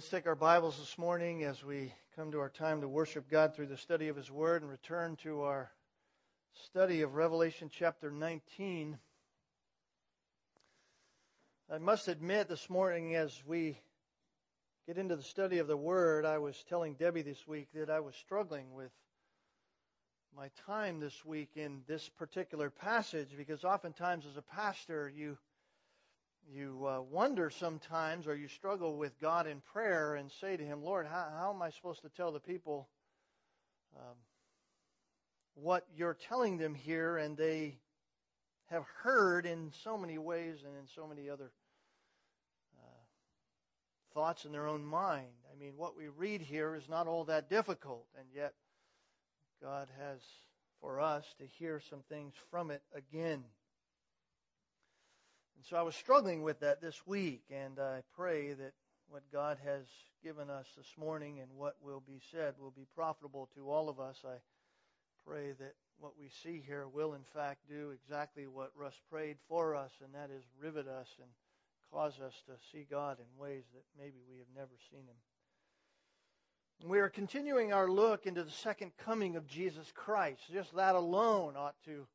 let's take our Bibles this morning as we come to our time to worship God through the study of His Word and return to our study of Revelation chapter 19. I must admit this morning as we get into the study of the Word, I was telling Debbie this week that I was struggling with my time this week in this particular passage because oftentimes as a pastor you you uh, wonder sometimes or you struggle with God in prayer and say to Him, Lord, how, how am I supposed to tell the people um, what you're telling them here? And they have heard in so many ways and in so many other uh, thoughts in their own mind. I mean, what we read here is not all that difficult, and yet God has for us to hear some things from it again. And so I was struggling with that this week, and I pray that what God has given us this morning and what will be said will be profitable to all of us. I pray that what we see here will, in fact, do exactly what Russ prayed for us, and that is rivet us and cause us to see God in ways that maybe we have never seen Him. We are continuing our look into the second coming of Jesus Christ. Just that alone ought to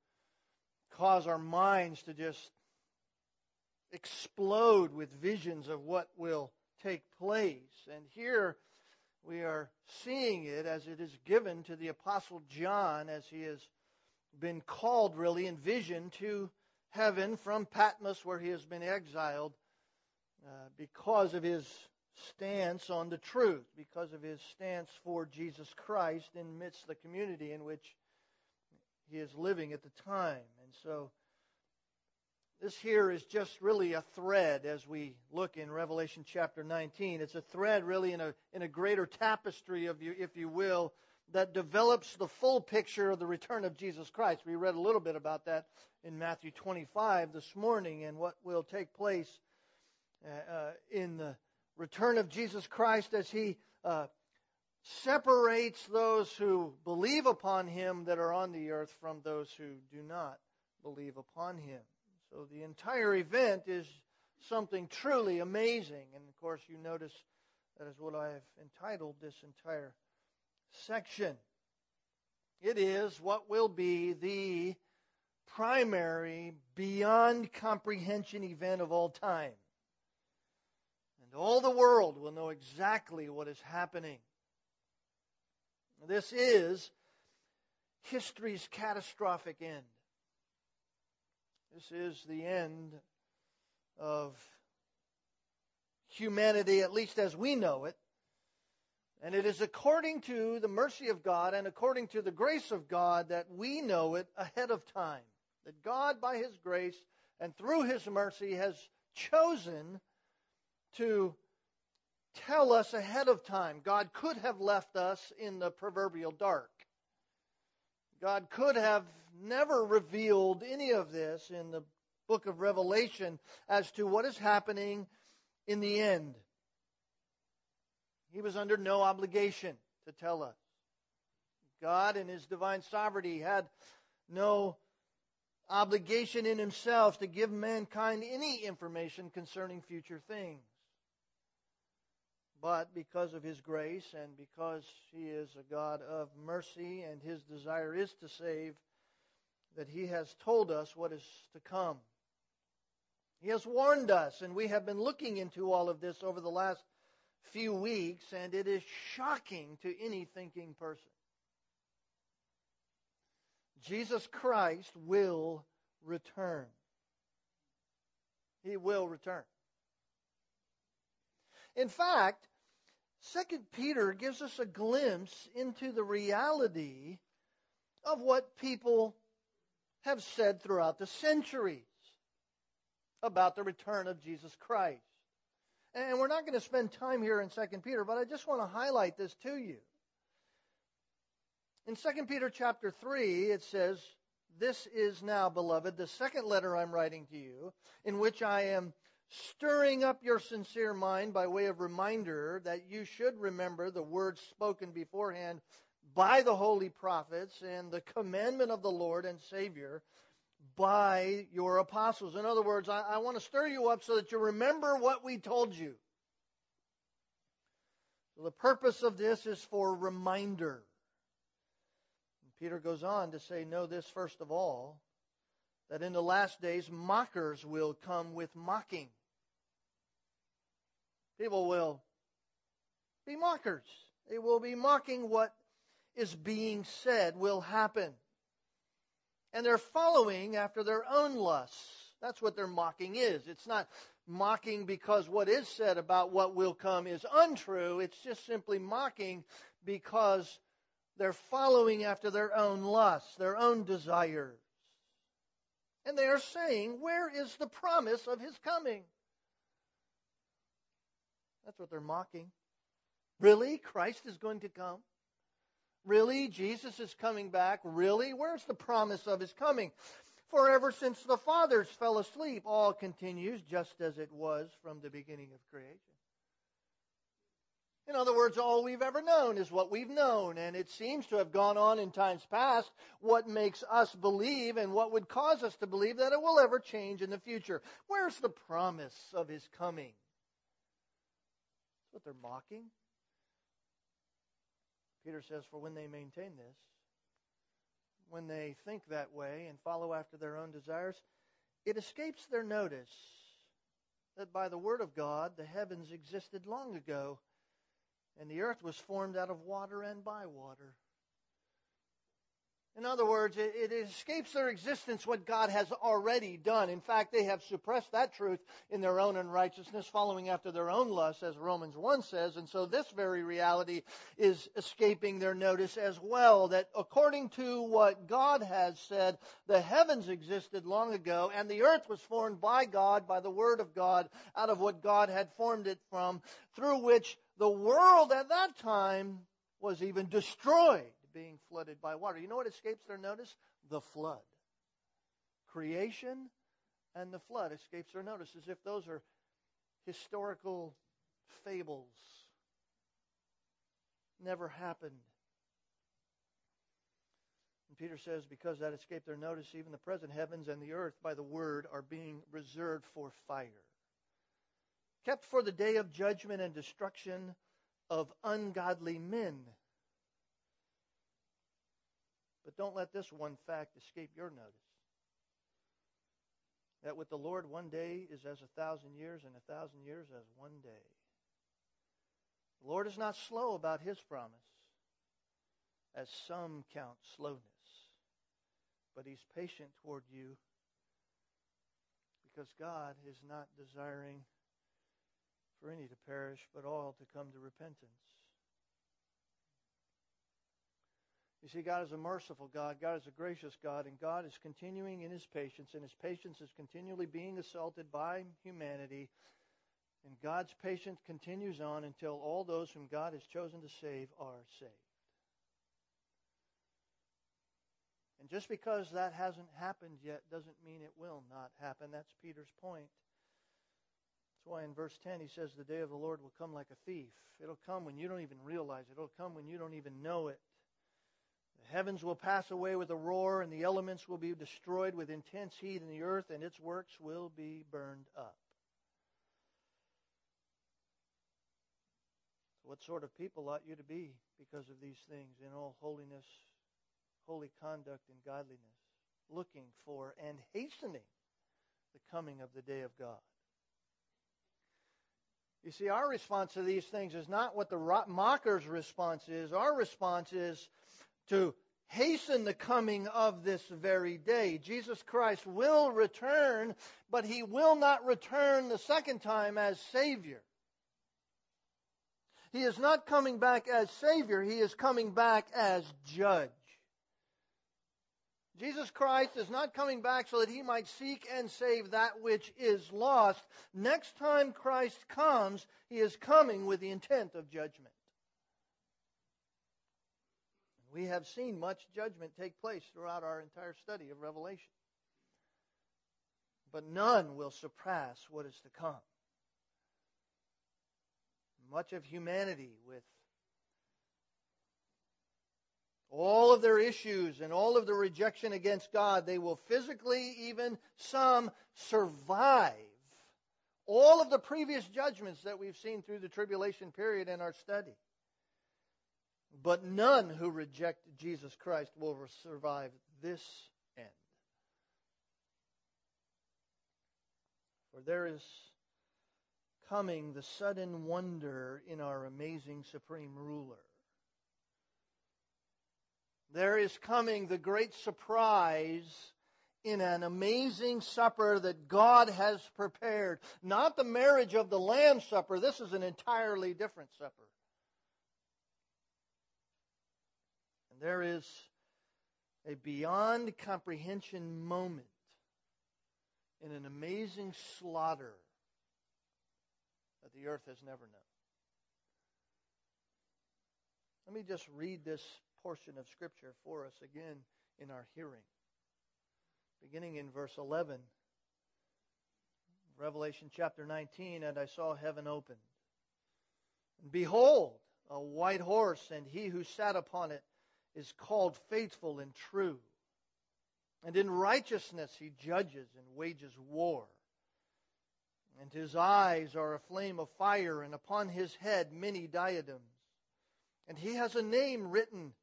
cause our minds to just explode with visions of what will take place. And here we are seeing it as it is given to the Apostle John as he has been called, really, in vision to heaven from Patmos, where he has been exiled uh, because of his stance on the truth, because of his stance for Jesus Christ in midst the community in which he is living at the time. And so this here is just really a thread as we look in Revelation chapter 19. It's a thread really in a, in a greater tapestry of you, if you will, that develops the full picture of the return of Jesus Christ. We read a little bit about that in Matthew 25 this morning and what will take place uh, uh, in the return of Jesus Christ as he uh, separates those who believe upon him that are on the earth from those who do not believe upon him. So the entire event is something truly amazing. And of course, you notice that is what I have entitled this entire section. It is what will be the primary, beyond comprehension event of all time. And all the world will know exactly what is happening. This is history's catastrophic end. This is the end of humanity, at least as we know it. And it is according to the mercy of God and according to the grace of God that we know it ahead of time. That God, by His grace and through His mercy, has chosen to tell us ahead of time. God could have left us in the proverbial dark. God could have never revealed any of this in the book of Revelation as to what is happening in the end. He was under no obligation to tell us. God, in His divine sovereignty, had no obligation in Himself to give mankind any information concerning future things. But because of His grace and because He is a God of mercy and His desire is to save, that He has told us what is to come. He has warned us, and we have been looking into all of this over the last few weeks, and it is shocking to any thinking person. Jesus Christ will return. He will return. In fact, Second Peter gives us a glimpse into the reality of what people have said throughout the centuries about the return of Jesus Christ. And we're not going to spend time here in 2 Peter, but I just want to highlight this to you. In 2 Peter chapter 3, it says, This is now, beloved, the second letter I'm writing to you, in which I am stirring up your sincere mind by way of reminder that you should remember the words spoken beforehand by the holy prophets and the commandment of the Lord and Savior by your apostles. In other words, I, I want to stir you up so that you remember what we told you. So the purpose of this is for reminder. Peter goes on to say, Know this first of all, that in the last days mockers will come with mocking. People will be mockers. They will be mocking what is being said will happen. And they're following after their own lusts. That's what their mocking is. It's not mocking because what is said about what will come is untrue. It's just simply mocking because they're following after their own lusts, their own desires. And they are saying, Where is the promise of his coming? That's what they're mocking. Really? Christ is going to come? Really? Jesus is coming back? Really? Where's the promise of his coming? For ever since the fathers fell asleep, all continues just as it was from the beginning of creation. In other words, all we've ever known is what we've known, and it seems to have gone on in times past what makes us believe and what would cause us to believe that it will ever change in the future. Where's the promise of his coming? That's what they're mocking. Peter says, For when they maintain this, when they think that way and follow after their own desires, it escapes their notice that by the word of God the heavens existed long ago, and the earth was formed out of water and by water. In other words, it, it, escapes their existence what God has already done. In fact, they have suppressed that truth in their own unrighteousness, following after their own lusts, as Romans 1 says. And so this very reality is escaping their notice as well, that according to what God has said, the heavens existed long ago, and the earth was formed by God, by the word of God, out of what God had formed it from, through which the world at that time was even destroyed being flooded by water. You know what escapes their notice? The flood. Creation and the flood escapes their notice as if those are historical fables. Never happened. And Peter says, because that escaped their notice, even the present heavens and the earth by the word are being reserved for fire, kept for the day of judgment and destruction of ungodly men. But don't let this one fact escape your notice. That with the Lord, one day is as a thousand years, and a thousand years as one day. The Lord is not slow about his promise, as some count slowness, but he's patient toward you because God is not desiring for any to perish, but all to come to repentance. You see, God is a merciful God. God is a gracious God. And God is continuing in his patience. And his patience is continually being assaulted by humanity. And God's patience continues on until all those whom God has chosen to save are saved. And just because that hasn't happened yet doesn't mean it will not happen. That's Peter's point. That's why in verse 10 he says, The day of the Lord will come like a thief. It'll come when you don't even realize it, it'll come when you don't even know it. The heavens will pass away with a roar, and the elements will be destroyed with intense heat, and the earth and its works will be burned up. What sort of people ought you to be because of these things in all holiness, holy conduct, and godliness, looking for and hastening the coming of the day of God? You see, our response to these things is not what the mocker's response is. Our response is to hasten the coming of this very day. Jesus Christ will return, but he will not return the second time as Savior. He is not coming back as Savior, he is coming back as Judge. Jesus Christ is not coming back so that he might seek and save that which is lost. Next time Christ comes, he is coming with the intent of judgment. We have seen much judgment take place throughout our entire study of Revelation. But none will surpass what is to come. Much of humanity, with all of their issues and all of the rejection against God, they will physically, even some, survive all of the previous judgments that we've seen through the tribulation period in our study. But none who reject Jesus Christ will survive this end. For there is coming the sudden wonder in our amazing supreme ruler. There is coming the great surprise in an amazing supper that God has prepared. Not the marriage of the Lamb supper. This is an entirely different supper. And there is a beyond comprehension moment in an amazing slaughter that the earth has never known. Let me just read this portion of Scripture for us again in our hearing beginning in verse 11. Revelation chapter 19, and I saw heaven opened. And behold, a white horse, and he who sat upon it is called faithful and true. And in righteousness he judges and wages war. And his eyes are a flame of fire, and upon his head many diadems. And he has a name written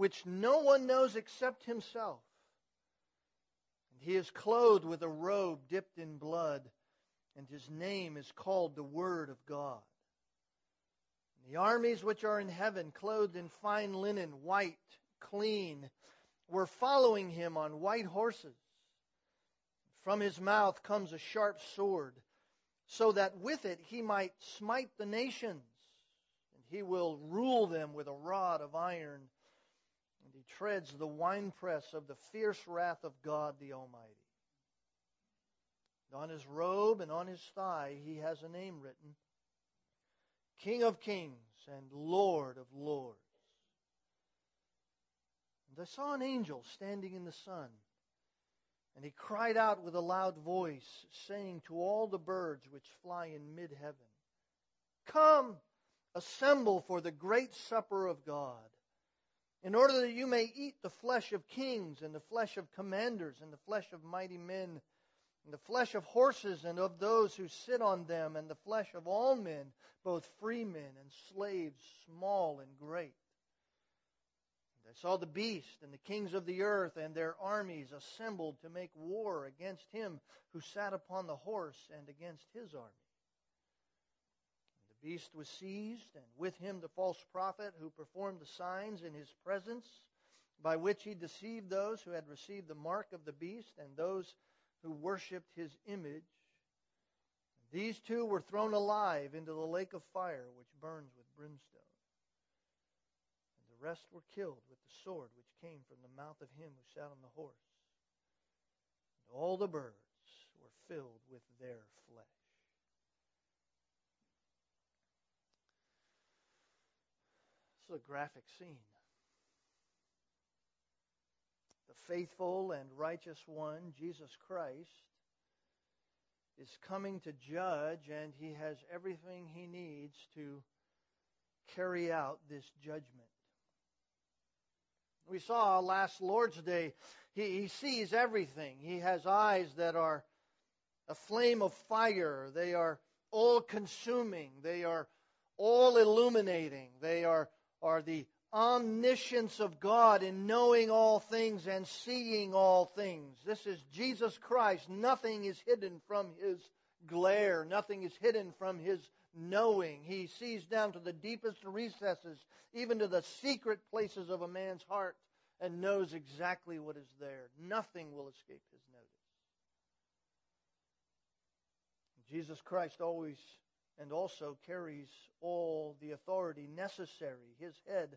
which no one knows except himself. And he is clothed with a robe dipped in blood, and his name is called the Word of God. And the armies which are in heaven, clothed in fine linen, white, clean, were following him on white horses. From his mouth comes a sharp sword, so that with it he might smite the nations, and he will rule them with a rod of iron treads the winepress of the fierce wrath of God the Almighty. On his robe and on his thigh he has a name written King of Kings and Lord of Lords. And I saw an angel standing in the sun, and he cried out with a loud voice, saying to all the birds which fly in mid heaven, Come, assemble for the great supper of God in order that you may eat the flesh of kings and the flesh of commanders and the flesh of mighty men and the flesh of horses and of those who sit on them and the flesh of all men, both free men and slaves, small and great. And I saw the beast and the kings of the earth and their armies assembled to make war against him who sat upon the horse and against his army beast was seized, and with him the false prophet who performed the signs in his presence, by which he deceived those who had received the mark of the beast and those who worshipped his image. These two were thrown alive into the lake of fire, which burns with brimstone. And the rest were killed with the sword which came from the mouth of him who sat on the horse. And all the birds were filled with their flesh. A graphic scene. The faithful and righteous one, Jesus Christ, is coming to judge, and he has everything he needs to carry out this judgment. We saw last Lord's Day, he, he sees everything. He has eyes that are a flame of fire. They are all consuming. They are all illuminating. They are are the omniscience of God in knowing all things and seeing all things. This is Jesus Christ. Nothing is hidden from his glare, nothing is hidden from his knowing. He sees down to the deepest recesses, even to the secret places of a man's heart, and knows exactly what is there. Nothing will escape his notice. Jesus Christ always and also carries all the authority necessary. His head,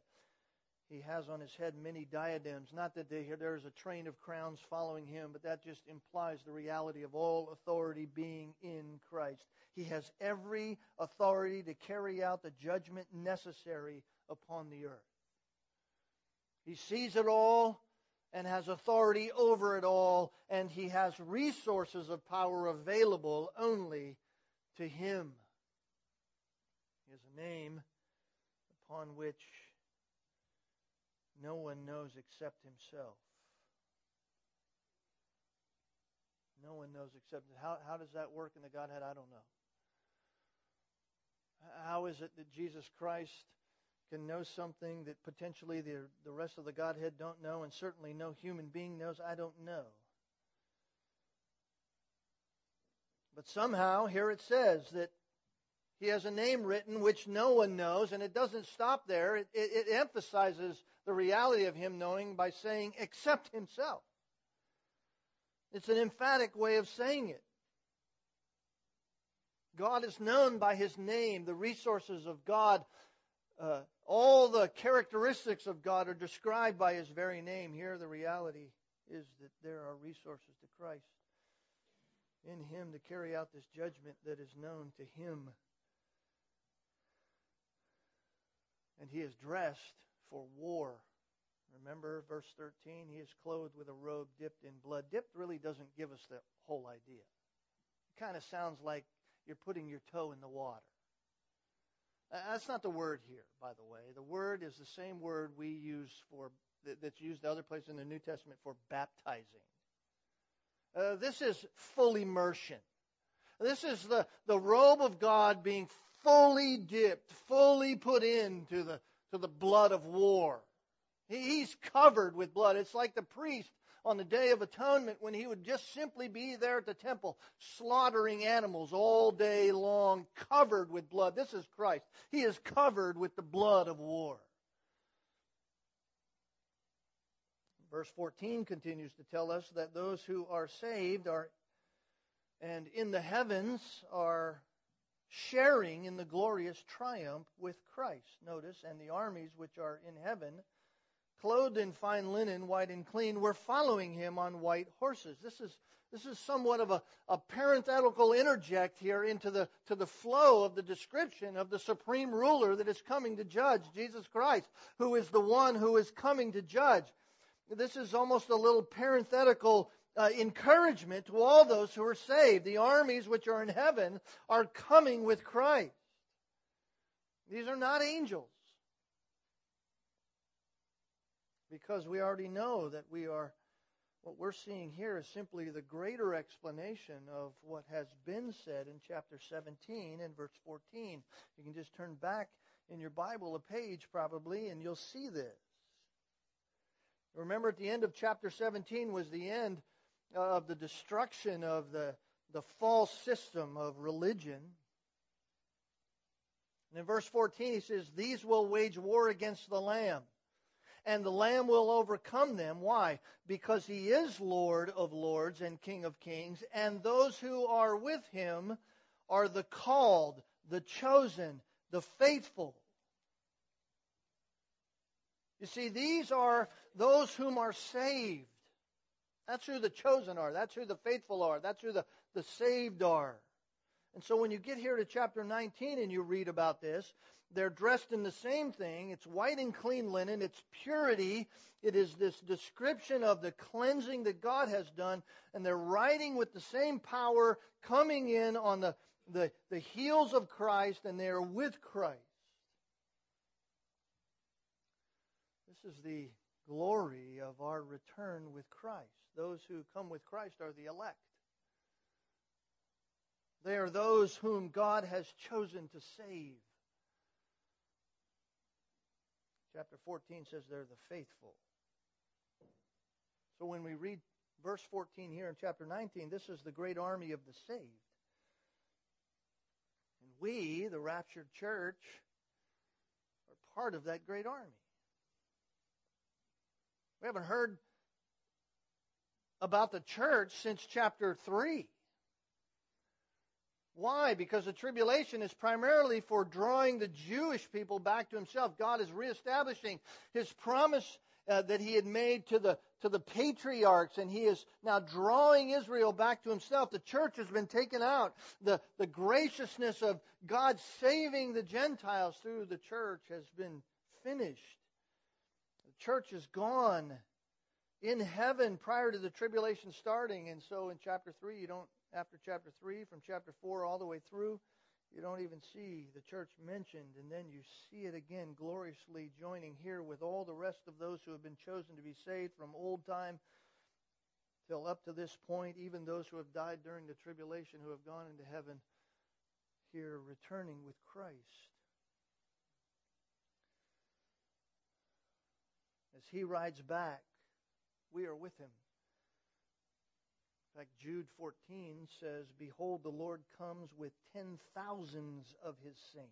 he has on his head many diadems. Not that there is a train of crowns following him, but that just implies the reality of all authority being in Christ. He has every authority to carry out the judgment necessary upon the earth. He sees it all and has authority over it all, and he has resources of power available only to him is a name upon which no one knows except himself. No one knows except how how does that work in the Godhead? I don't know. How is it that Jesus Christ can know something that potentially the, the rest of the Godhead don't know, and certainly no human being knows? I don't know. But somehow, here it says that he has a name written which no one knows, and it doesn't stop there. It, it, it emphasizes the reality of him knowing by saying, except himself. It's an emphatic way of saying it. God is known by his name. The resources of God, uh, all the characteristics of God are described by his very name. Here, the reality is that there are resources to Christ in him to carry out this judgment that is known to him. And he is dressed for war. Remember verse 13? He is clothed with a robe dipped in blood. Dipped really doesn't give us the whole idea. It kind of sounds like you're putting your toe in the water. That's not the word here, by the way. The word is the same word we use for that's used other places in the New Testament for baptizing. Uh, this is full immersion. This is the, the robe of God being fully dipped, fully put into the, to the blood of war. He's covered with blood. It's like the priest on the Day of Atonement when he would just simply be there at the temple slaughtering animals all day long, covered with blood. This is Christ. He is covered with the blood of war. Verse 14 continues to tell us that those who are saved are and in the heavens are sharing in the glorious triumph with Christ. Notice, and the armies which are in heaven clothed in fine linen, white and clean, were following him on white horses. This is, this is somewhat of a, a parenthetical interject here into the, to the flow of the description of the supreme ruler that is coming to judge, Jesus Christ, who is the one who is coming to judge. This is almost a little parenthetical uh, encouragement to all those who are saved. The armies which are in heaven are coming with Christ. These are not angels. because we already know that we are, what we're seeing here is simply the greater explanation of what has been said in chapter 17 and verse 14. You can just turn back in your Bible a page probably and you'll see this. Remember at the end of chapter 17 was the end of the destruction of the, the false system of religion. And in verse 14 he says, These will wage war against the Lamb and the Lamb will overcome them. Why? Because he is Lord of lords and King of kings, and those who are with him are the called, the chosen, the faithful. You see, these are those whom are saved. That's who the chosen are. That's who the faithful are. That's who the, the saved are. And so when you get here to chapter 19 and you read about this, they're dressed in the same thing. It's white and clean linen. It's purity. It is this description of the cleansing that God has done. And they're riding with the same power, coming in on the, the, the heels of Christ, and they are with Christ. This is the glory of our return with Christ. Those who come with Christ are the elect. They are those whom God has chosen to save. Chapter 14 says they're the faithful. So when we read verse 14 here in chapter 19, this is the great army of the saved. And we, the raptured church, are part of that great army. We haven't heard about the church since chapter 3. Why? Because the tribulation is primarily for drawing the Jewish people back to himself. God is reestablishing his promise uh, that he had made to the to the patriarchs and he is now drawing Israel back to himself. The church has been taken out. The the graciousness of God saving the Gentiles through the church has been finished. The church is gone in heaven prior to the tribulation starting and so in chapter 3 you don't after chapter 3, from chapter 4 all the way through, you don't even see the church mentioned, and then you see it again gloriously joining here with all the rest of those who have been chosen to be saved from old time till up to this point, even those who have died during the tribulation who have gone into heaven. here returning with Christ. As he rides back, we are with him. In fact, Jude 14 says, Behold, the Lord comes with ten thousands of his saints.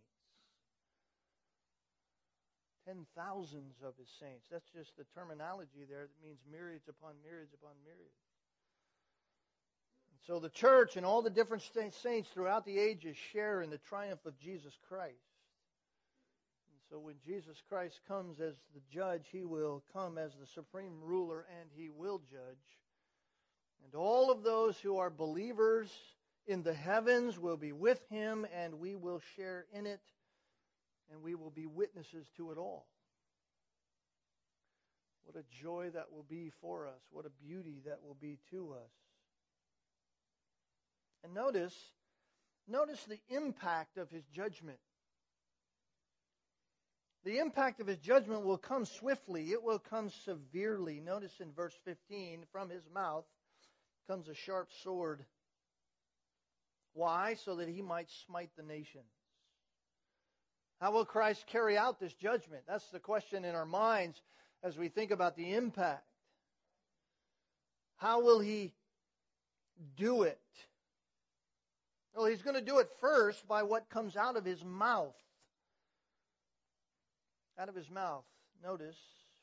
Ten thousands of his saints. That's just the terminology there that means myriads upon myriads upon myriads. And so the church and all the different saints throughout the ages share in the triumph of Jesus Christ. So when Jesus Christ comes as the judge, he will come as the supreme ruler and he will judge. And all of those who are believers in the heavens will be with him, and we will share in it, and we will be witnesses to it all. What a joy that will be for us. What a beauty that will be to us. And notice, notice the impact of his judgment. The impact of his judgment will come swiftly. It will come severely. Notice in verse 15, from his mouth comes a sharp sword. Why? So that he might smite the nations. How will Christ carry out this judgment? That's the question in our minds as we think about the impact. How will he do it? Well, he's going to do it first by what comes out of his mouth. Out of his mouth. Notice,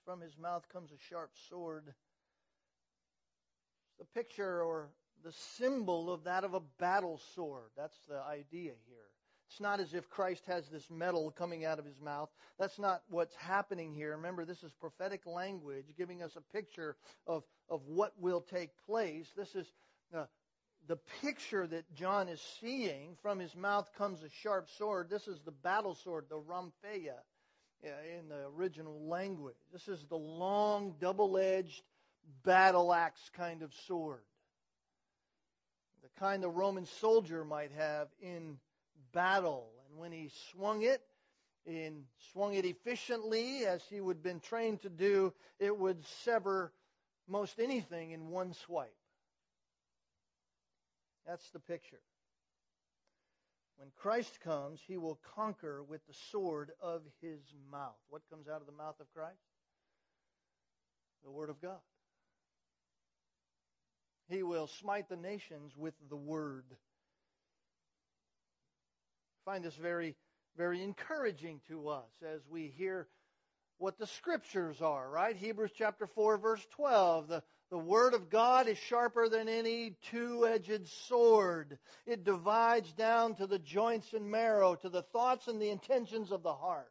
from his mouth comes a sharp sword the picture or the symbol of that of a battle sword. That's the idea here. It's not as if Christ has this metal coming out of his mouth. That's not what's happening here. Remember, this is prophetic language giving us a picture of, of what will take place. This is uh, the picture that John is seeing. From his mouth comes a sharp sword. This is the battle sword, the rhomphaia Uh, in the original language. This is the long, double edged battle axe kind of sword. The kind the Roman soldier might have in battle. And when he swung it, and swung it efficiently as he would have been trained to do, it would sever most anything in one swipe. That's the picture. When Christ comes, he will conquer with the sword of his mouth. What comes out of the mouth of Christ? The Word of God. He will smite the nations with the word. I find this very, very encouraging to us as we hear what the scriptures are, right? Hebrews chapter 4, verse 12. The, the word of God is sharper than any two-edged sword. It divides down to the joints and marrow, to the thoughts and the intentions of the heart.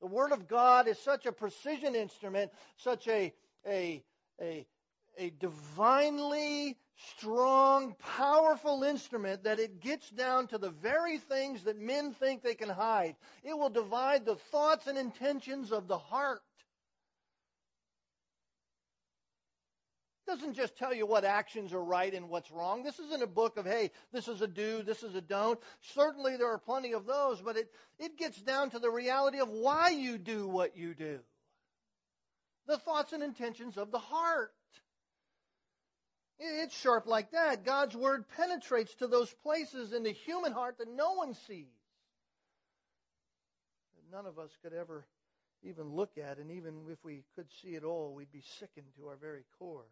The word of God is such a precision instrument, such a, a, a, a divinely strong, powerful instrument that it gets down to the very things that men think they can hide. It will divide the thoughts and intentions of the heart. It doesn't just tell you what actions are right and what's wrong. This isn't a book of, hey, this is a do, this is a don't. Certainly there are plenty of those, but it, it gets down to the reality of why you do what you do. The thoughts and intentions of the heart. It's sharp like that. God's word penetrates to those places in the human heart that no one sees. That none of us could ever even look at, and even if we could see it all, we'd be sickened to our very core.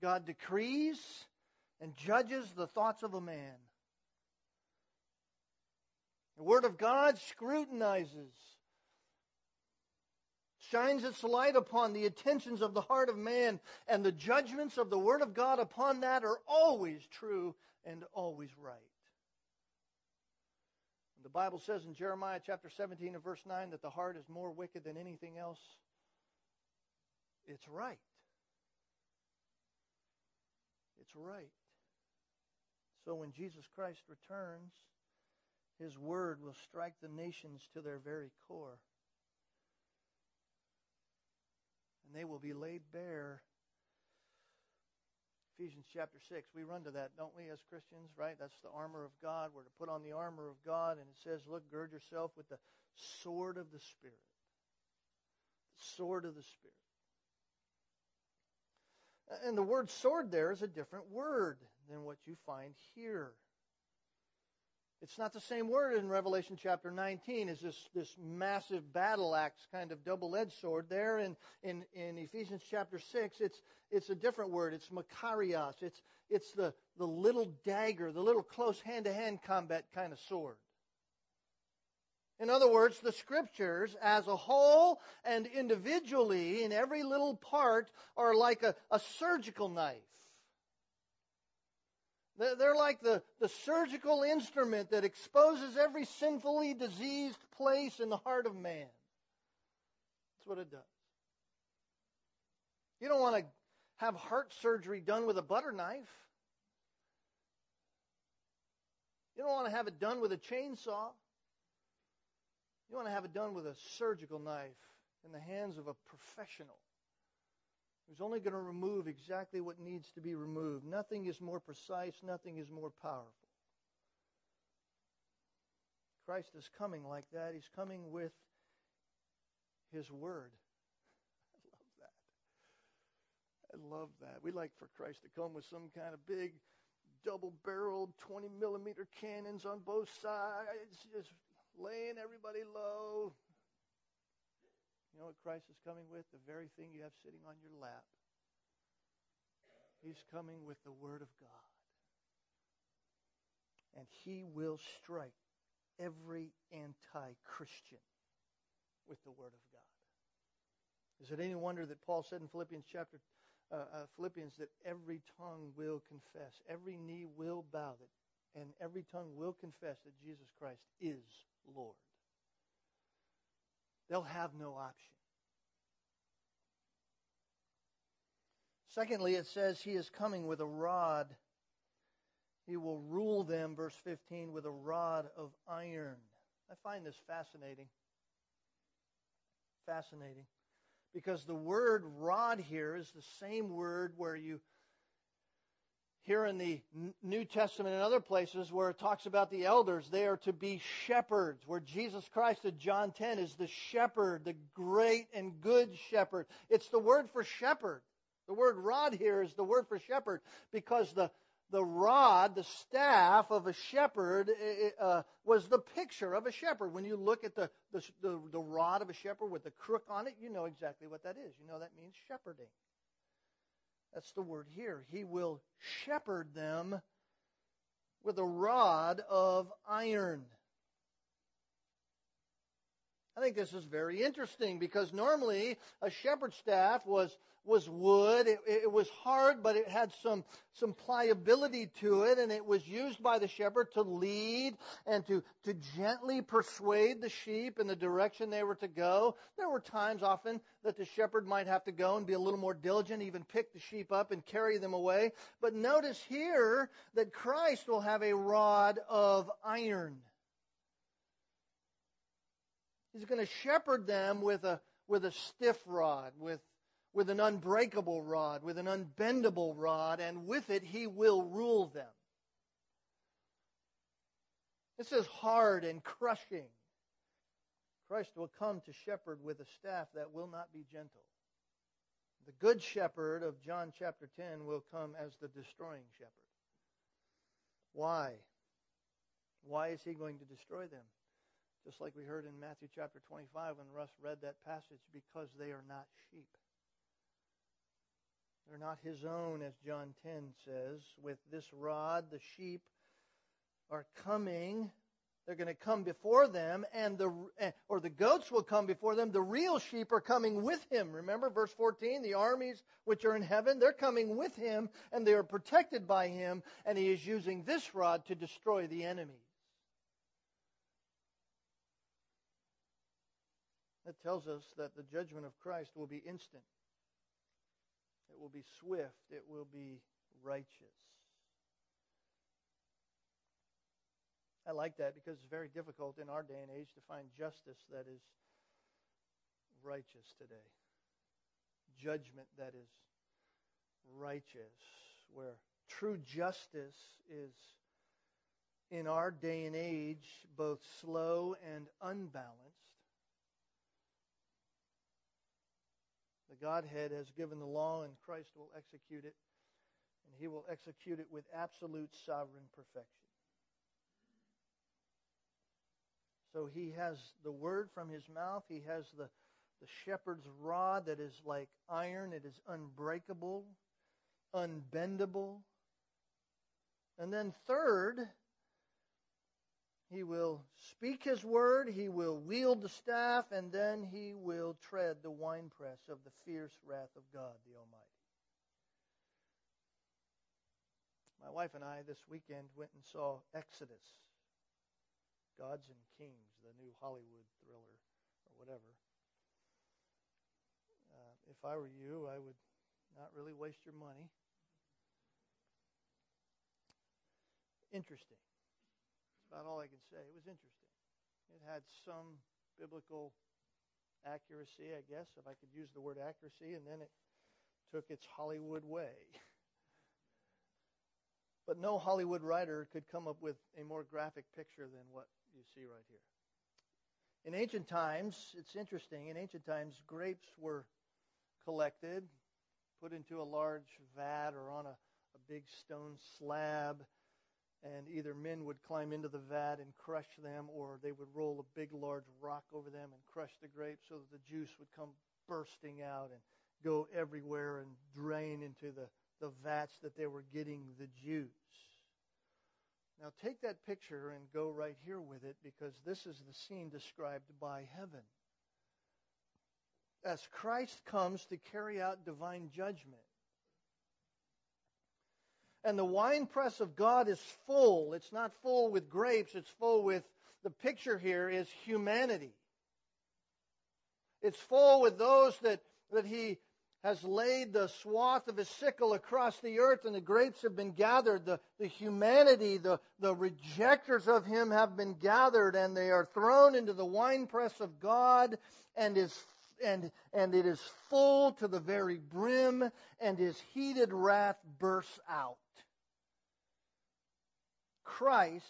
God decrees and judges the thoughts of a man. The Word of God scrutinizes shines its light upon the intentions of the heart of man, and the judgments of the Word of God upon that are always true and always right. The Bible says in Jeremiah chapter 17 and verse 9 that the heart is more wicked than anything else. It's right. It's right. So when Jesus Christ returns, his word will strike the nations to their very core. and they will be laid bare. Ephesians chapter 6, we run to that, don't we, as Christians, right? That's the armor of God. We're to put on the armor of God, and it says, look, gird yourself with the sword of the Spirit. The sword of the Spirit. And the word sword there is a different word than what you find here. It's not the same word in Revelation chapter 19 as this, this massive battle axe kind of double-edged sword. There in, in, in Ephesians chapter 6, it's, it's a different word. It's makarios. It's, it's the, the little dagger, the little close hand-to-hand combat kind of sword. In other words, the scriptures as a whole and individually in every little part are like a, a surgical knife. They're like the, the surgical instrument that exposes every sinfully diseased place in the heart of man. That's what it does. You don't want to have heart surgery done with a butter knife. You don't want to have it done with a chainsaw. You want to have it done with a surgical knife in the hands of a professional who's only going to remove exactly what needs to be removed. Nothing is more precise, nothing is more powerful. Christ is coming like that. He's coming with His Word. I love that. I love that. We like for Christ to come with some kind of big, double barreled 20 millimeter cannons on both sides, just laying everybody low, you know what Christ is coming with? The very thing you have sitting on your lap. He's coming with the Word of God. And He will strike every anti Christian with the Word of God. Is it any wonder that Paul said in Philippians chapter uh, uh, Philippians that every tongue will confess, every knee will bow, that, and every tongue will confess that Jesus Christ is Lord. They'll have no option. Secondly, it says he is coming with a rod. He will rule them, verse 15, with a rod of iron. I find this fascinating. Fascinating. Because the word rod here is the same word where you here in the New Testament and other places where it talks about the elders, they are to be shepherds, where Jesus Christ in John 10 is the shepherd, the great and good shepherd. It's the word for shepherd. The word rod here is the word for shepherd because the, the rod, the staff of a shepherd, uh, was the picture of a shepherd. When you look at the, the, the, the rod of a shepherd with the crook on it, you know exactly what that is. You know that means shepherding. That's the word here. He will shepherd them with a rod of iron. I think this is very interesting because normally a shepherd's staff was was wood. It, it, was hard, but it had some some pliability to it, and it was used by the shepherd to lead and to to gently persuade the sheep in the direction they were to go. There were times often that the shepherd might have to go and be a little more diligent, even pick the sheep up and carry them away. But notice here that Christ will have a rod of iron. He's going to shepherd them with a, with a stiff rod, with, with an unbreakable rod, with an unbendable rod, and with it he will rule them. This is hard and crushing. Christ will come to shepherd with a staff that will not be gentle. The good shepherd of John chapter 10 will come as the destroying shepherd. Why? Why is he going to destroy them? Just like we heard in Matthew chapter 25 when Russ read that passage, because they are not sheep. They're not his own, as John 10 says. With this rod, the sheep are coming. They're going to come before them, and the or the goats will come before them. The real sheep are coming with him. Remember verse 14, the armies which are in heaven, they're coming with him, and they are protected by him, and he is using this rod to destroy the enemies. That tells us that the judgment of Christ will be instant. It will be swift. It will be righteous. I like that because it's very difficult in our day and age to find justice that is righteous today. Judgment that is righteous, where true justice is in our day and age both slow and unbalanced. The Godhead has given the law, and Christ will execute it. And he will execute it with absolute sovereign perfection. So he has the word from his mouth. He has the, the shepherd's rod that is like iron. It is unbreakable, unbendable. And then, third, he will speak his word, he will wield the staff, and then he will tread the winepress of the fierce wrath of God the Almighty. My wife and I this weekend went and saw Exodus, Gods and Kings, the new Hollywood thriller or whatever. Uh, if I were you, I would not really waste your money. Interesting about all I can say. It was interesting. It had some biblical accuracy, I guess, if I could use the word accuracy, and then it took its Hollywood way. But no Hollywood writer could come up with a more graphic picture than what you see right here. In ancient times, it's interesting, in ancient times, grapes were collected, put into a large vat or on a, a big stone slab, and either men would climb into the vat and crush them, or they would roll a big, large rock over them and crush the grapes so that the juice would come bursting out and go everywhere and drain into the, the vats that they were getting the juice. Now, take that picture and go right here with it because this is the scene described by heaven. As Christ comes to carry out divine judgment, and the winepress of God is full. It's not full with grapes, it's full with the picture here is humanity. It's full with those that, that he has laid the swath of his sickle across the earth and the grapes have been gathered. The, the humanity, the, the rejectors of him have been gathered and they are thrown into the winepress of God and is and, and it is full to the very brim and his heated wrath bursts out. Christ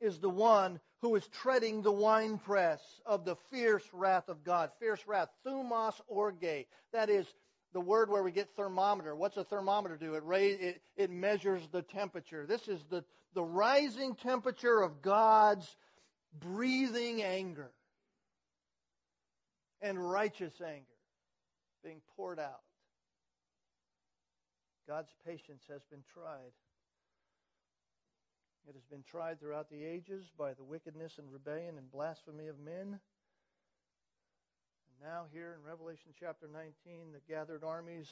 is the one who is treading the winepress of the fierce wrath of God. Fierce wrath, thumos orge. That is the word where we get thermometer. What's a thermometer do? It, raise, it, it measures the temperature. This is the, the rising temperature of God's breathing anger and righteous anger being poured out. God's patience has been tried. It has been tried throughout the ages by the wickedness and rebellion and blasphemy of men. And now, here in Revelation chapter 19, the gathered armies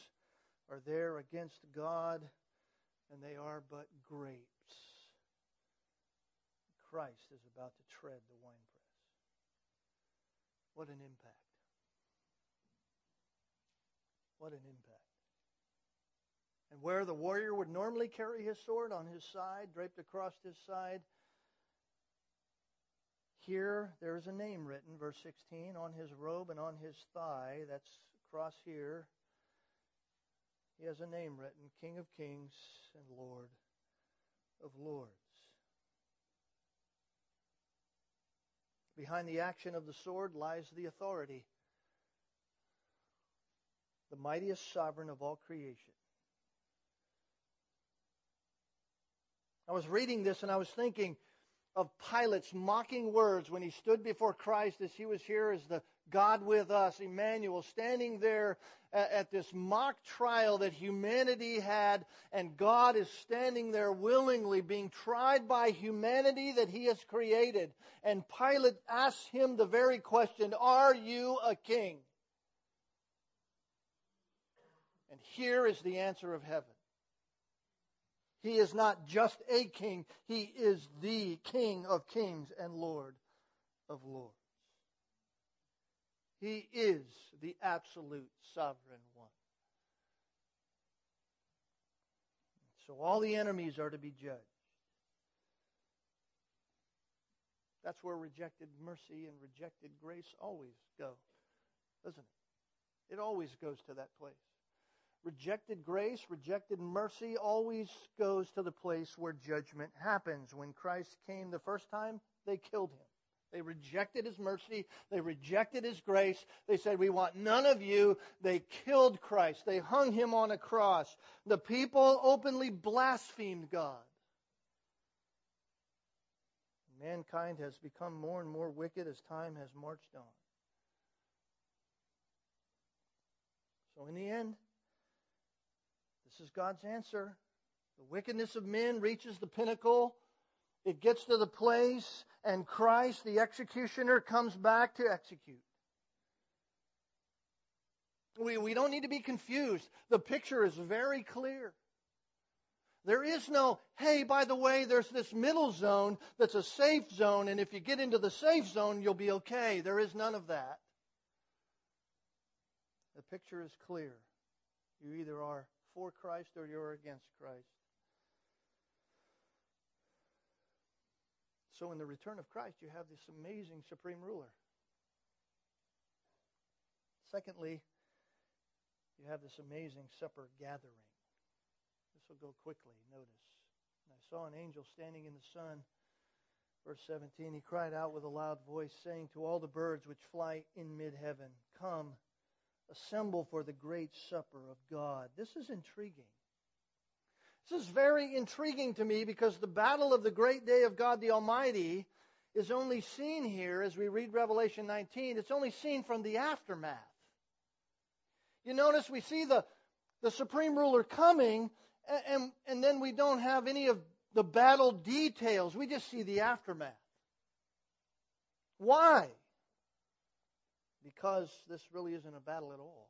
are there against God, and they are but grapes. Christ is about to tread the winepress. What an impact! What an impact. And where the warrior would normally carry his sword on his side, draped across his side, here there is a name written, verse 16, on his robe and on his thigh. That's across here. He has a name written King of Kings and Lord of Lords. Behind the action of the sword lies the authority, the mightiest sovereign of all creation. I was reading this and I was thinking of Pilate's mocking words when he stood before Christ as he was here as the God with us, Emmanuel, standing there at this mock trial that humanity had, and God is standing there willingly being tried by humanity that he has created. And Pilate asks him the very question, Are you a king? And here is the answer of heaven. He is not just a king, he is the King of kings and Lord of lords. He is the absolute sovereign one. So all the enemies are to be judged. That's where rejected mercy and rejected grace always go, doesn't it? It always goes to that place. Rejected grace, rejected mercy always goes to the place where judgment happens. When Christ came the first time, they killed him. They rejected his mercy. They rejected his grace. They said, We want none of you. They killed Christ. They hung him on a cross. The people openly blasphemed God. Mankind has become more and more wicked as time has marched on. So, in the end, this is God's answer. The wickedness of men reaches the pinnacle. It gets to the place, and Christ, the executioner, comes back to execute. We, we don't need to be confused. The picture is very clear. There is no, hey, by the way, there's this middle zone that's a safe zone, and if you get into the safe zone, you'll be okay. There is none of that. The picture is clear. You either are for Christ or you're against Christ. So, in the return of Christ, you have this amazing supreme ruler. Secondly, you have this amazing supper gathering. This will go quickly. Notice. And I saw an angel standing in the sun. Verse 17, he cried out with a loud voice, saying to all the birds which fly in mid heaven, Come, assemble for the great supper of God. This is intriguing. This is very intriguing to me because the battle of the great day of God the Almighty is only seen here as we read Revelation 19. It's only seen from the aftermath. You notice we see the, the supreme ruler coming, and, and, and then we don't have any of the battle details. We just see the aftermath. Why? Because this really isn't a battle at all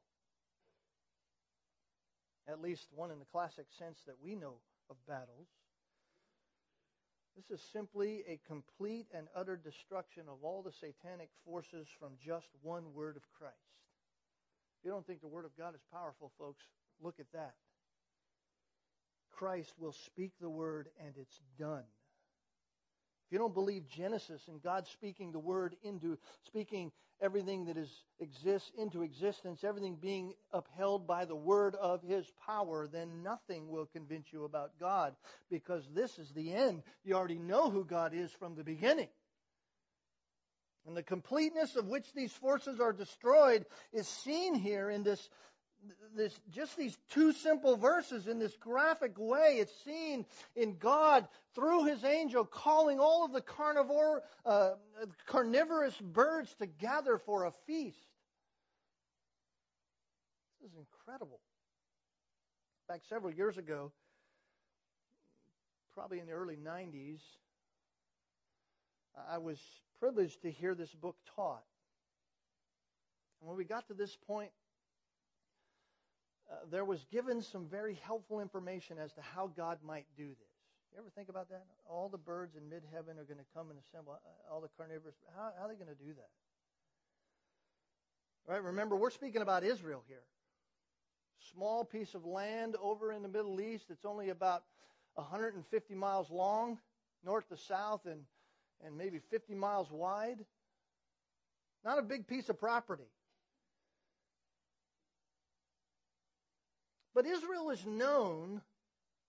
at least one in the classic sense that we know of battles. This is simply a complete and utter destruction of all the satanic forces from just one word of Christ. If you don't think the Word of God is powerful, folks, look at that. Christ will speak the Word and it's done. If you don't believe Genesis and God speaking the word into speaking everything that is exists into existence, everything being upheld by the word of his power, then nothing will convince you about God because this is the end. You already know who God is from the beginning. And the completeness of which these forces are destroyed is seen here in this this just these two simple verses in this graphic way. It's seen in God through His angel calling all of the carnivore, uh, carnivorous birds to gather for a feast. This is incredible. Back several years ago, probably in the early 90s, I was privileged to hear this book taught. And when we got to this point, uh, there was given some very helpful information as to how God might do this. You ever think about that? All the birds in mid heaven are going to come and assemble. Uh, all the carnivores. How, how are they going to do that? Right? Remember, we're speaking about Israel here. Small piece of land over in the Middle East. It's only about 150 miles long, north to south, and and maybe 50 miles wide. Not a big piece of property. But Israel is known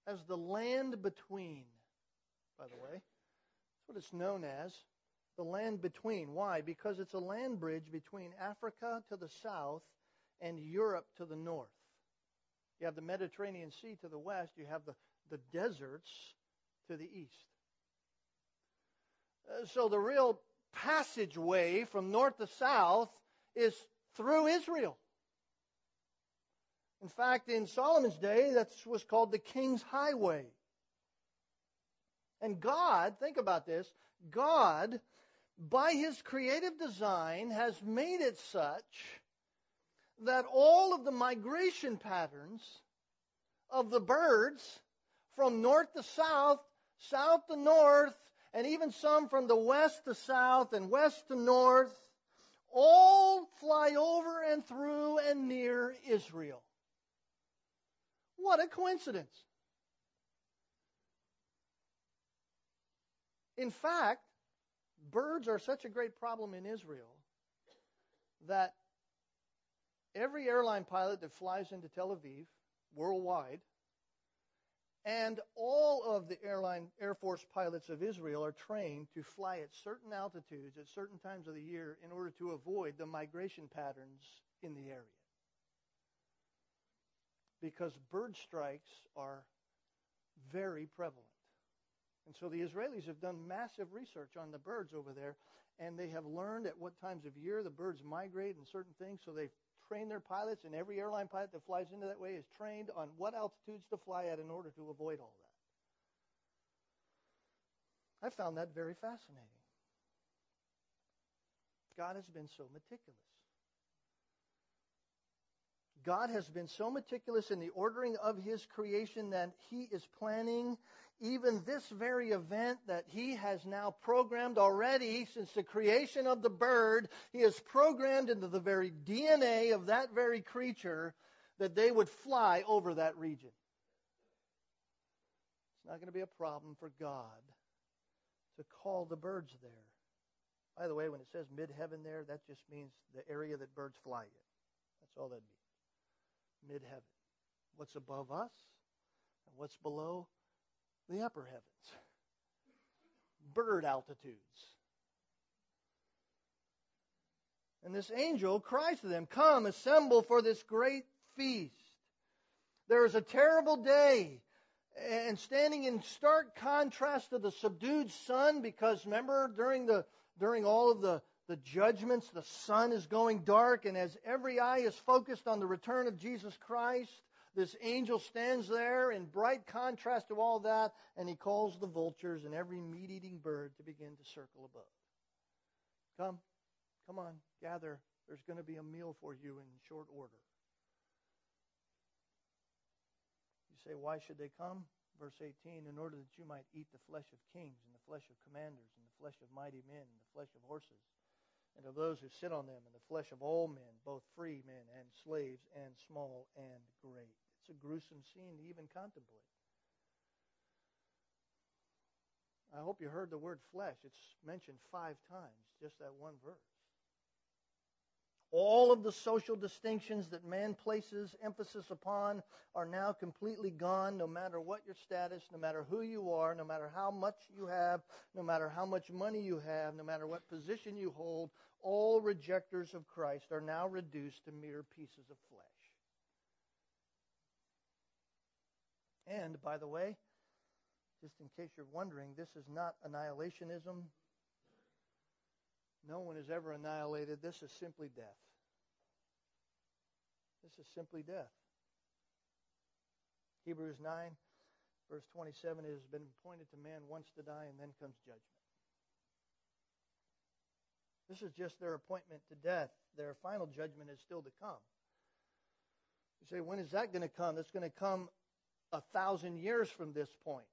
as the land between, by the way. That's what it's known as. The land between. Why? Because it's a land bridge between Africa to the south and Europe to the north. You have the Mediterranean Sea to the west, you have the, the deserts to the east. Uh, so the real passageway from north to south is through Israel. In fact, in Solomon's day, that was called the King's Highway. And God, think about this, God, by his creative design, has made it such that all of the migration patterns of the birds from north to south, south to north, and even some from the west to south and west to north, all fly over and through and near Israel. What a coincidence. In fact, birds are such a great problem in Israel that every airline pilot that flies into Tel Aviv worldwide And all of the airline Air Force pilots of Israel are trained to fly at certain altitudes at certain times of the year in order to avoid the migration patterns in the area. Because bird strikes are very prevalent. And so the Israelis have done massive research on the birds over there, and they have learned at what times of year the birds migrate and certain things, so they've train their pilots, and every airline pilot that flies into that way is trained on what altitudes to fly at in order to avoid all that. I found that very fascinating. God has been so meticulous. God has been so meticulous in the ordering of his creation that he is planning even this very event that he has now programmed already since the creation of the bird, he has programmed into the very DNA of that very creature that they would fly over that region. It's not going to be a problem for God to call the birds there. By the way, when it says mid heaven there, that just means the area that birds fly in. That's all that means. Mid heaven. What's above us and what's below the upper heavens, bird altitudes. And this angel cries to them, Come, assemble for this great feast. There is a terrible day. And standing in stark contrast to the subdued sun, because remember, during the during all of the, the judgments, the sun is going dark, and as every eye is focused on the return of Jesus Christ, this angel stands there in bright contrast to all that, and he calls the vultures and every meat eating bird to begin to circle above. Come, come on, gather. There's going to be a meal for you in short order. You say, why should they come? Verse 18, in order that you might eat the flesh of kings, and the flesh of commanders, and the flesh of mighty men, and the flesh of horses, and of those who sit on them, and the flesh of all men, both free men and slaves, and small and great. It's a gruesome scene to even contemplate. I hope you heard the word flesh. It's mentioned five times, just that one verse. All of the social distinctions that man places emphasis upon are now completely gone, no matter what your status, no matter who you are, no matter how much you have, no matter how much money you have, no matter what position you hold. All rejectors of Christ are now reduced to mere pieces of flesh. And, by the way, just in case you're wondering, this is not annihilationism. No one is ever annihilated. This is simply death. This is simply death. Hebrews 9, verse 27 it has been appointed to man once to die, and then comes judgment. This is just their appointment to death. Their final judgment is still to come. You say, when is that going to come? That's going to come a thousand years from this point.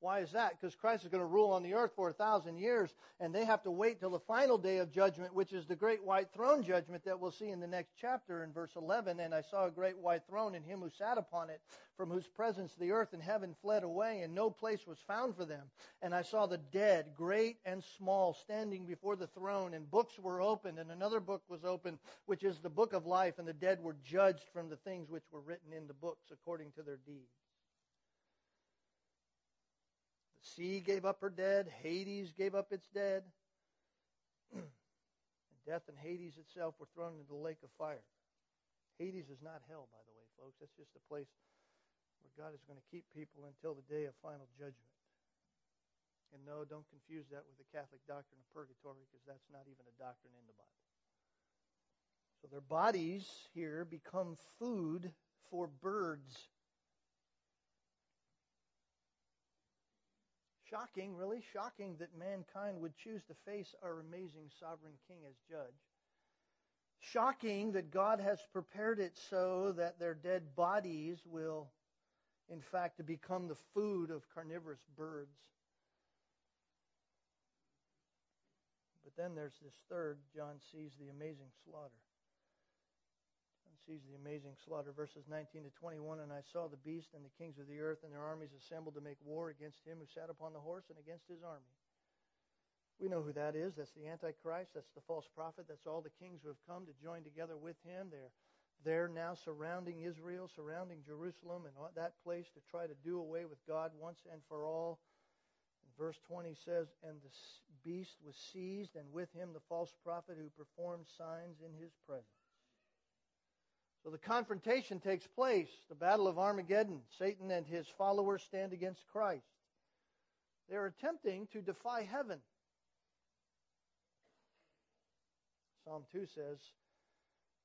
Why is that? Because Christ is going to rule on the earth for a thousand years, and they have to wait till the final day of judgment, which is the great white throne judgment that we'll see in the next chapter in verse 11. And I saw a great white throne and him who sat upon it, from whose presence the earth and heaven fled away, and no place was found for them. And I saw the dead, great and small, standing before the throne, and books were opened, and another book was opened, which is the book of life, and the dead were judged from the things which were written in the books according to their deeds. Sea gave up her dead. Hades gave up its dead. and death and Hades itself were thrown into the lake of fire. Hades is not hell, by the way, folks. That's just a place where God is going to keep people until the day of final judgment. And no, don't confuse that with the Catholic doctrine of purgatory because that's not even a doctrine in the Bible. So their bodies here become food for birds Shocking, really shocking that mankind would choose to face our amazing sovereign king as judge. Shocking that God has prepared it so that their dead bodies will, in fact, become the food of carnivorous birds. But then there's this third, John sees the amazing slaughter sees the amazing slaughter. Verses 19 to 21 And I saw the beast and the kings of the earth and their armies assembled to make war against him who sat upon the horse and against his army. We know who that is. That's the Antichrist. That's the false prophet. That's all the kings who have come to join together with him. They're there now surrounding Israel, surrounding Jerusalem and that place to try to do away with God once and for all. Verse 20 says, And the beast was seized, and with him the false prophet who performed signs in his presence. So the confrontation takes place, the battle of Armageddon. Satan and his followers stand against Christ. They're attempting to defy heaven. Psalm 2 says,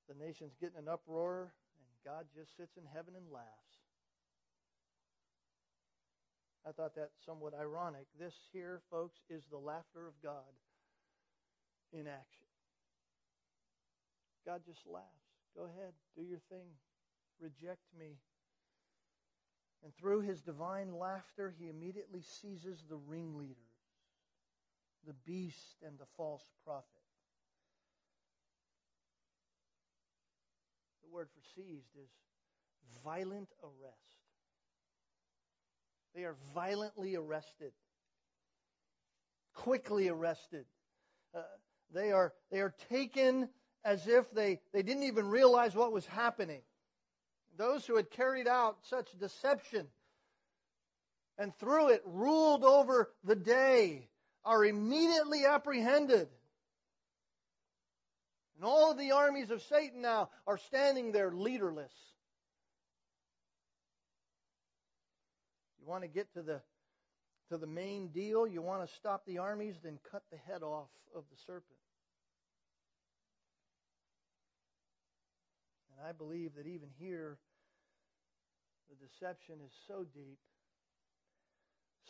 the nations get in an uproar, and God just sits in heaven and laughs. I thought that somewhat ironic. This here, folks, is the laughter of God in action. God just laughs. Go ahead, do your thing. Reject me. And through his divine laughter, he immediately seizes the ringleaders, the beast and the false prophet. The word for seized is violent arrest. They are violently arrested, quickly arrested. Uh, they are they are taken as if they, they didn't even realize what was happening. Those who had carried out such deception and through it ruled over the day are immediately apprehended. And all of the armies of Satan now are standing there leaderless. You want to get to the to the main deal, you want to stop the armies, then cut the head off of the serpent. And I believe that even here, the deception is so deep,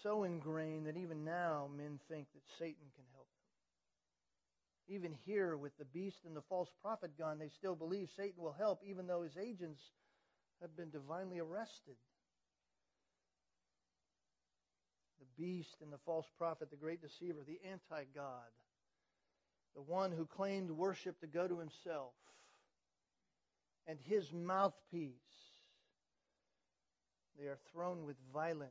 so ingrained, that even now men think that Satan can help them. Even here, with the beast and the false prophet gone, they still believe Satan will help, even though his agents have been divinely arrested. The beast and the false prophet, the great deceiver, the anti God, the one who claimed worship to go to himself and his mouthpiece. They are thrown with violence.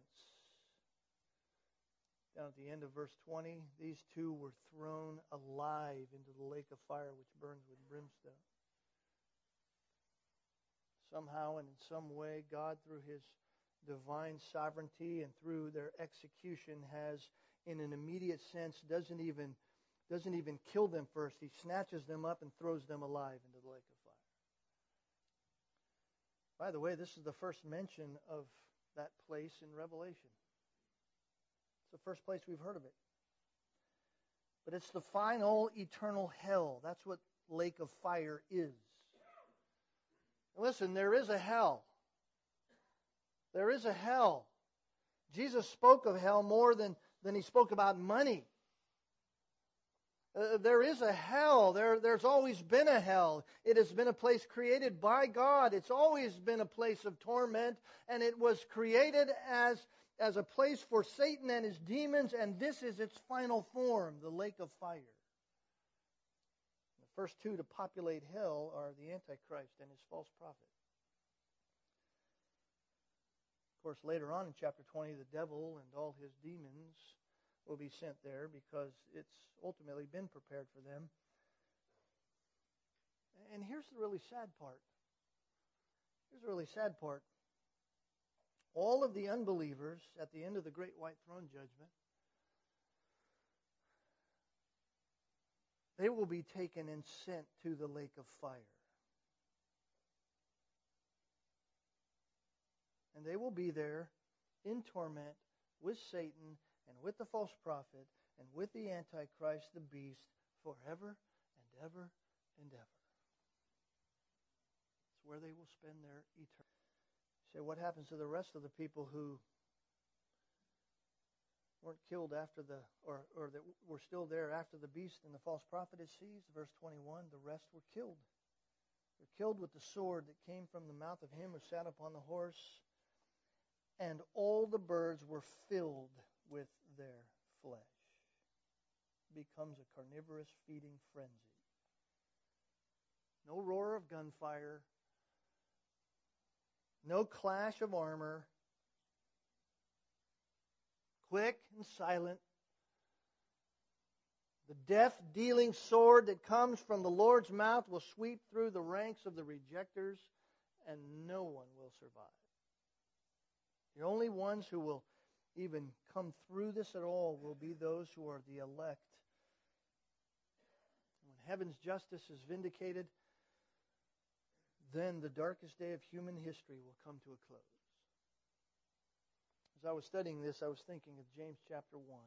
Down at the end of verse 20, these two were thrown alive into the lake of fire which burns with brimstone. Somehow and in some way, God, through his divine sovereignty and through their execution, has, in an immediate sense, doesn't even, doesn't even kill them first. He snatches them up and throws them alive into the lake of by the way, this is the first mention of that place in Revelation. It's the first place we've heard of it. But it's the final eternal hell. That's what lake of fire is. Listen, there is a hell. There is a hell. Jesus spoke of hell more than, than he spoke about money. Uh, there is a hell. There, there's always been a hell. It has been a place created by God. It's always been a place of torment, and it was created as, as a place for Satan and his demons, and this is its final form, the lake of fire. The first two to populate hell are the Antichrist and his false prophet. Of course, later on in chapter 20, the devil and all his demons will be sent there because it's ultimately been prepared for them. And here's the really sad part. Here's the really sad part. All of the unbelievers at the end of the great white throne judgment, they will be taken and sent to the lake of fire. And they will be there in torment with Satan and with the false prophet and with the Antichrist, the beast, forever and ever and ever. It's where they will spend their eternity. Say, what happens to the rest of the people who weren't killed after the, or, or that were still there after the beast and the false prophet is seized? Verse 21, the rest were killed. They're killed with the sword that came from the mouth of him who sat upon the horse, and all the birds were filled with their flesh becomes a carnivorous feeding frenzy. No roar of gunfire, no clash of armor, quick and silent. The death dealing sword that comes from the Lord's mouth will sweep through the ranks of the rejectors, and no one will survive. The only ones who will even come through this at all will be those who are the elect. When heaven's justice is vindicated, then the darkest day of human history will come to a close. As I was studying this, I was thinking of James chapter 1.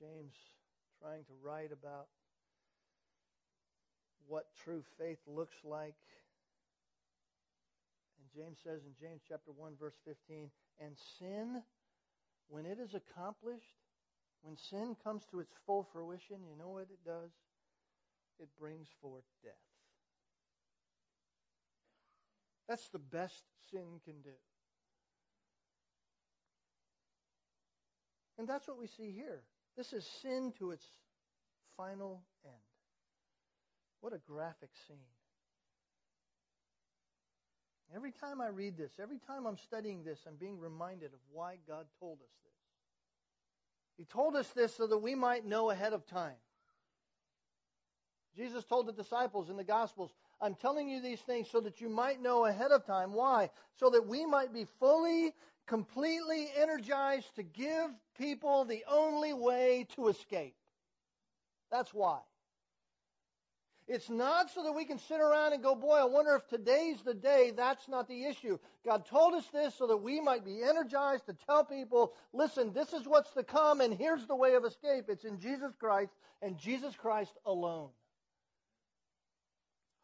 James trying to write about what true faith looks like. And James says in James chapter 1 verse 15, and sin when it is accomplished, when sin comes to its full fruition, you know what it does? It brings forth death. That's the best sin can do. And that's what we see here. This is sin to its final end. What a graphic scene. Every time I read this, every time I'm studying this, I'm being reminded of why God told us this. He told us this so that we might know ahead of time. Jesus told the disciples in the Gospels, I'm telling you these things so that you might know ahead of time. Why? So that we might be fully, completely energized to give people the only way to escape. That's why. It's not so that we can sit around and go, boy, I wonder if today's the day. That's not the issue. God told us this so that we might be energized to tell people, listen, this is what's to come and here's the way of escape. It's in Jesus Christ and Jesus Christ alone.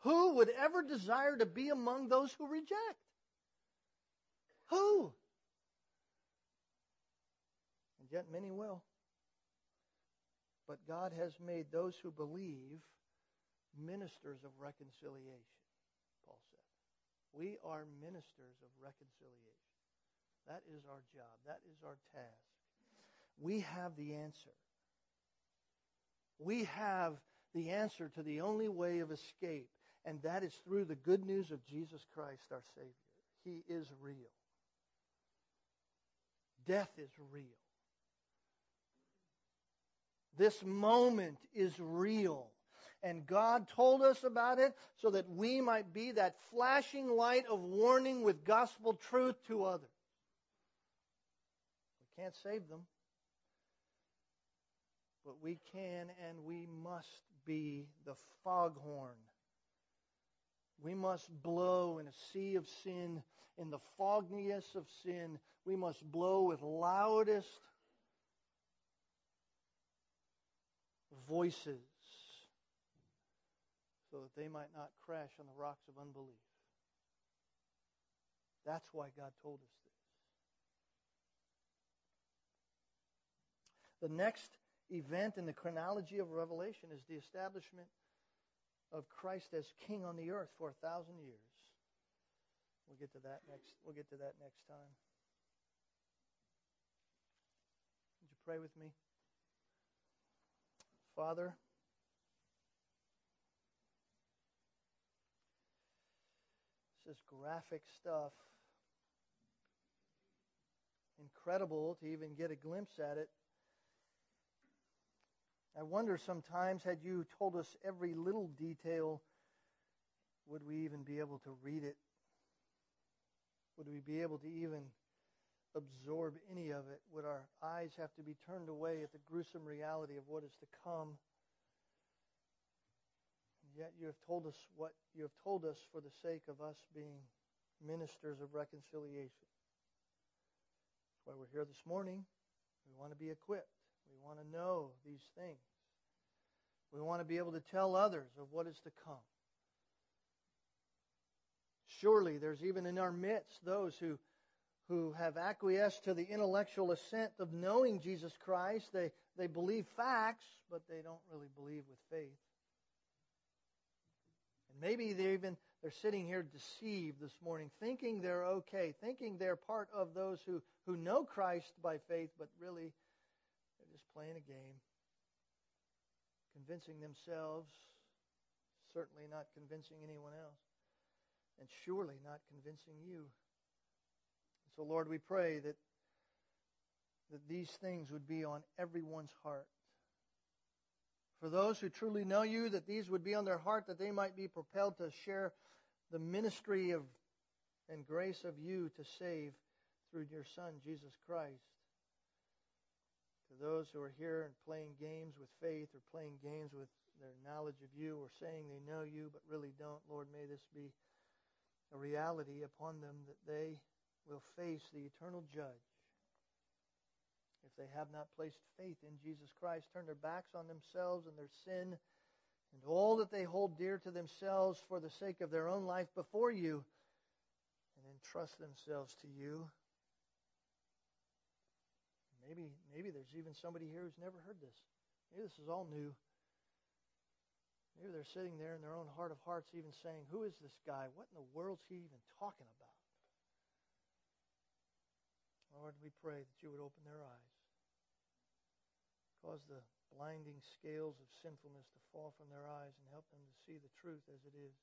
Who would ever desire to be among those who reject? Who? And yet many will. But God has made those who believe ministers of reconciliation, Paul said. We are ministers of reconciliation. That is our job. That is our task. We have the answer. We have the answer to the only way of escape and that is through the good news of Jesus Christ, our Savior. He is real. Death is real. This moment is real. And God told us about it so that we might be that flashing light of warning with gospel truth to others. We can't save them, but we can and we must be the foghorn we must blow in a sea of sin, in the fogginess of sin. We must blow with loudest voices so that they might not crash on the rocks of unbelief. That's why God told us this. The next event in the chronology of Revelation is the establishment of Christ as king on the earth for a thousand years. We'll get to that next we'll get to that next time. Would you pray with me? Father, this graphic stuff. Incredible to even get a glimpse at it I wonder sometimes, had you told us every little detail, would we even be able to read it? Would we be able to even absorb any of it? Would our eyes have to be turned away at the gruesome reality of what is to come? Yet you have told us what you have told us for the sake of us being ministers of reconciliation. That's why we're here this morning. We want to be equipped. We want to know these things. We want to be able to tell others of what is to come. Surely there's even in our midst those who, who have acquiesced to the intellectual assent of knowing Jesus Christ. They, they believe facts, but they don't really believe with faith. And maybe they're even they're sitting here deceived this morning, thinking they're okay, thinking they're part of those who, who know Christ by faith, but really they're just playing a game, convincing themselves, certainly not convincing anyone else, and surely not convincing you. So, Lord, we pray that that these things would be on everyone's heart. For those who truly know you, that these would be on their heart, that they might be propelled to share the ministry of and grace of you to save through your Son, Jesus Christ. To those who are here and playing games with faith or playing games with their knowledge of you or saying they know you but really don't, Lord, may this be a reality upon them that they will face the eternal judge if they have not placed faith in Jesus Christ, turn their backs on themselves and their sin and all that they hold dear to themselves for the sake of their own life before you, and entrust themselves to you. Maybe, maybe there's even somebody here who's never heard this. Maybe this is all new. Maybe they're sitting there in their own heart of hearts, even saying, Who is this guy? What in the world's he even talking about? Lord, we pray that you would open their eyes. Cause the blinding scales of sinfulness to fall from their eyes and help them to see the truth as it is.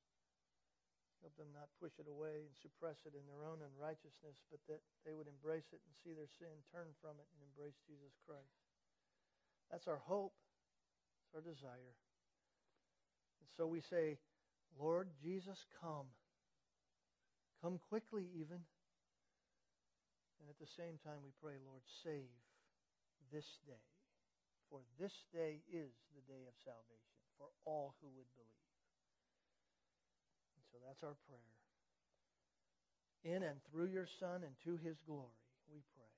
Help them not push it away and suppress it in their own unrighteousness, but that they would embrace it and see their sin, turn from it, and embrace Jesus Christ. That's our hope. It's our desire. And so we say, Lord Jesus, come. Come quickly, even. And at the same time, we pray, Lord, save this day. For this day is the day of salvation for all who would believe. And so that's our prayer. In and through your Son and to his glory, we pray.